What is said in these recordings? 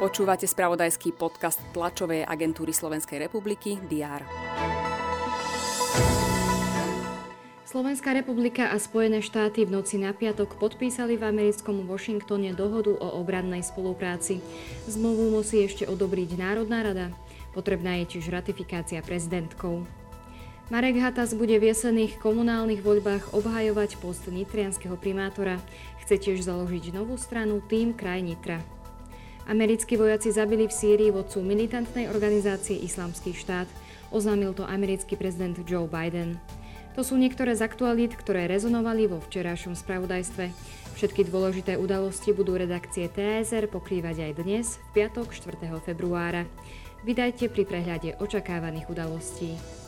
Počúvate spravodajský podcast tlačovej agentúry Slovenskej republiky DR. Slovenská republika a Spojené štáty v noci na piatok podpísali v americkom Washingtone dohodu o obrannej spolupráci. Zmluvu musí ešte odobriť Národná rada. Potrebná je tiež ratifikácia prezidentkou. Marek Hatas bude v jesených komunálnych voľbách obhajovať post nitrianského primátora. Chce tiež založiť novú stranu Tým kraj Nitra. Americkí vojaci zabili v Sýrii vodcu militantnej organizácie Islamský štát. Oznámil to americký prezident Joe Biden. To sú niektoré z aktualít, ktoré rezonovali vo včerajšom spravodajstve. Všetky dôležité udalosti budú redakcie TSR pokrývať aj dnes, v piatok 4. februára. Vydajte pri prehľade očakávaných udalostí.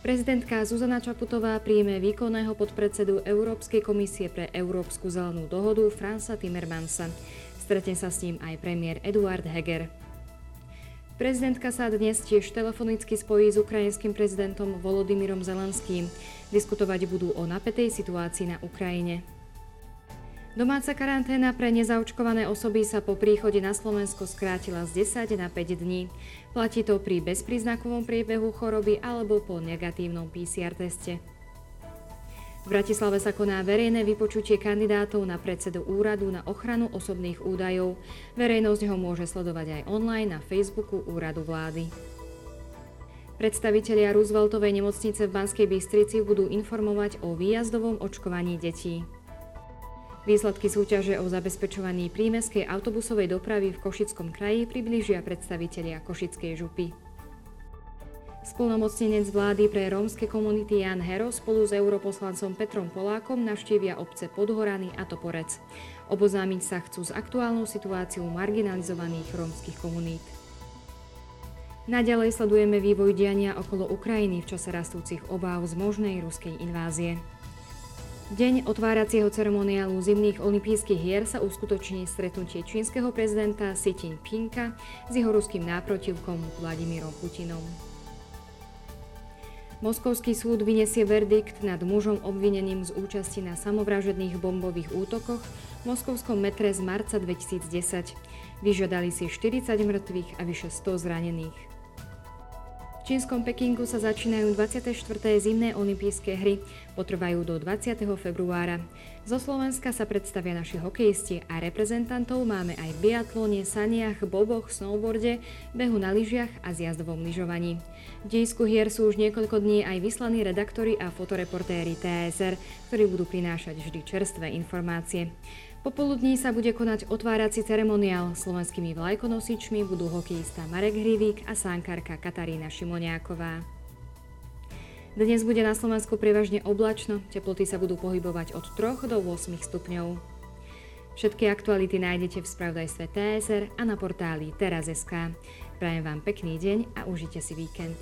Prezidentka Zuzana Čaputová príjme výkonného podpredsedu Európskej komisie pre Európsku zelenú dohodu Fransa Timmermansa. Stretne sa s ním aj premiér Eduard Heger. Prezidentka sa dnes tiež telefonicky spojí s ukrajinským prezidentom Volodymyrom Zelenským. Diskutovať budú o napätej situácii na Ukrajine. Domáca karanténa pre nezaočkované osoby sa po príchode na Slovensko skrátila z 10 na 5 dní. Platí to pri bezpríznakovom priebehu choroby alebo po negatívnom PCR teste. V Bratislave sa koná verejné vypočutie kandidátov na predsedu úradu na ochranu osobných údajov. Verejnosť ho môže sledovať aj online na Facebooku úradu vlády. Predstavitelia Rooseveltovej nemocnice v Banskej Bystrici budú informovať o výjazdovom očkovaní detí. Výsledky súťaže o zabezpečovaní prímeskej autobusovej dopravy v Košickom kraji priblížia predstavitelia Košickej župy. Splnomocnenec vlády pre rómske komunity Jan Hero spolu s europoslancom Petrom Polákom navštívia obce Podhorany a Toporec. Oboznámiť sa chcú s aktuálnou situáciou marginalizovaných rómskych komunít. Naďalej sledujeme vývoj diania okolo Ukrajiny v čase rastúcich obáv z možnej ruskej invázie. Deň otváracieho ceremoniálu zimných olympijských hier sa uskutoční stretnutie čínskeho prezidenta Xi Jinpinga s jeho ruským náprotivkom Vladimírom Putinom. Moskovský súd vyniesie verdikt nad mužom obvineným z účasti na samovražedných bombových útokoch v moskovskom metre z marca 2010. Vyžiadali si 40 mŕtvych a vyše 100 zranených čínskom Pekingu sa začínajú 24. zimné olympijské hry, potrvajú do 20. februára. Zo Slovenska sa predstavia naši hokejisti a reprezentantov máme aj v biatlone, saniach, boboch, snowboarde, behu na lyžiach a zjazdovom lyžovaní. V dejsku hier sú už niekoľko dní aj vyslaní redaktori a fotoreportéri TSR, ktorí budú prinášať vždy čerstvé informácie. Popoludní sa bude konať otvárací ceremoniál. Slovenskými vlajkonosičmi budú hokejista Marek Hrivík a sánkarka Katarína Šimoniáková. Dnes bude na Slovensku prevažne oblačno, teploty sa budú pohybovať od 3 do 8 stupňov. Všetky aktuality nájdete v spravodajstve TSR a na portáli teraz.sk. Prajem vám pekný deň a užite si víkend.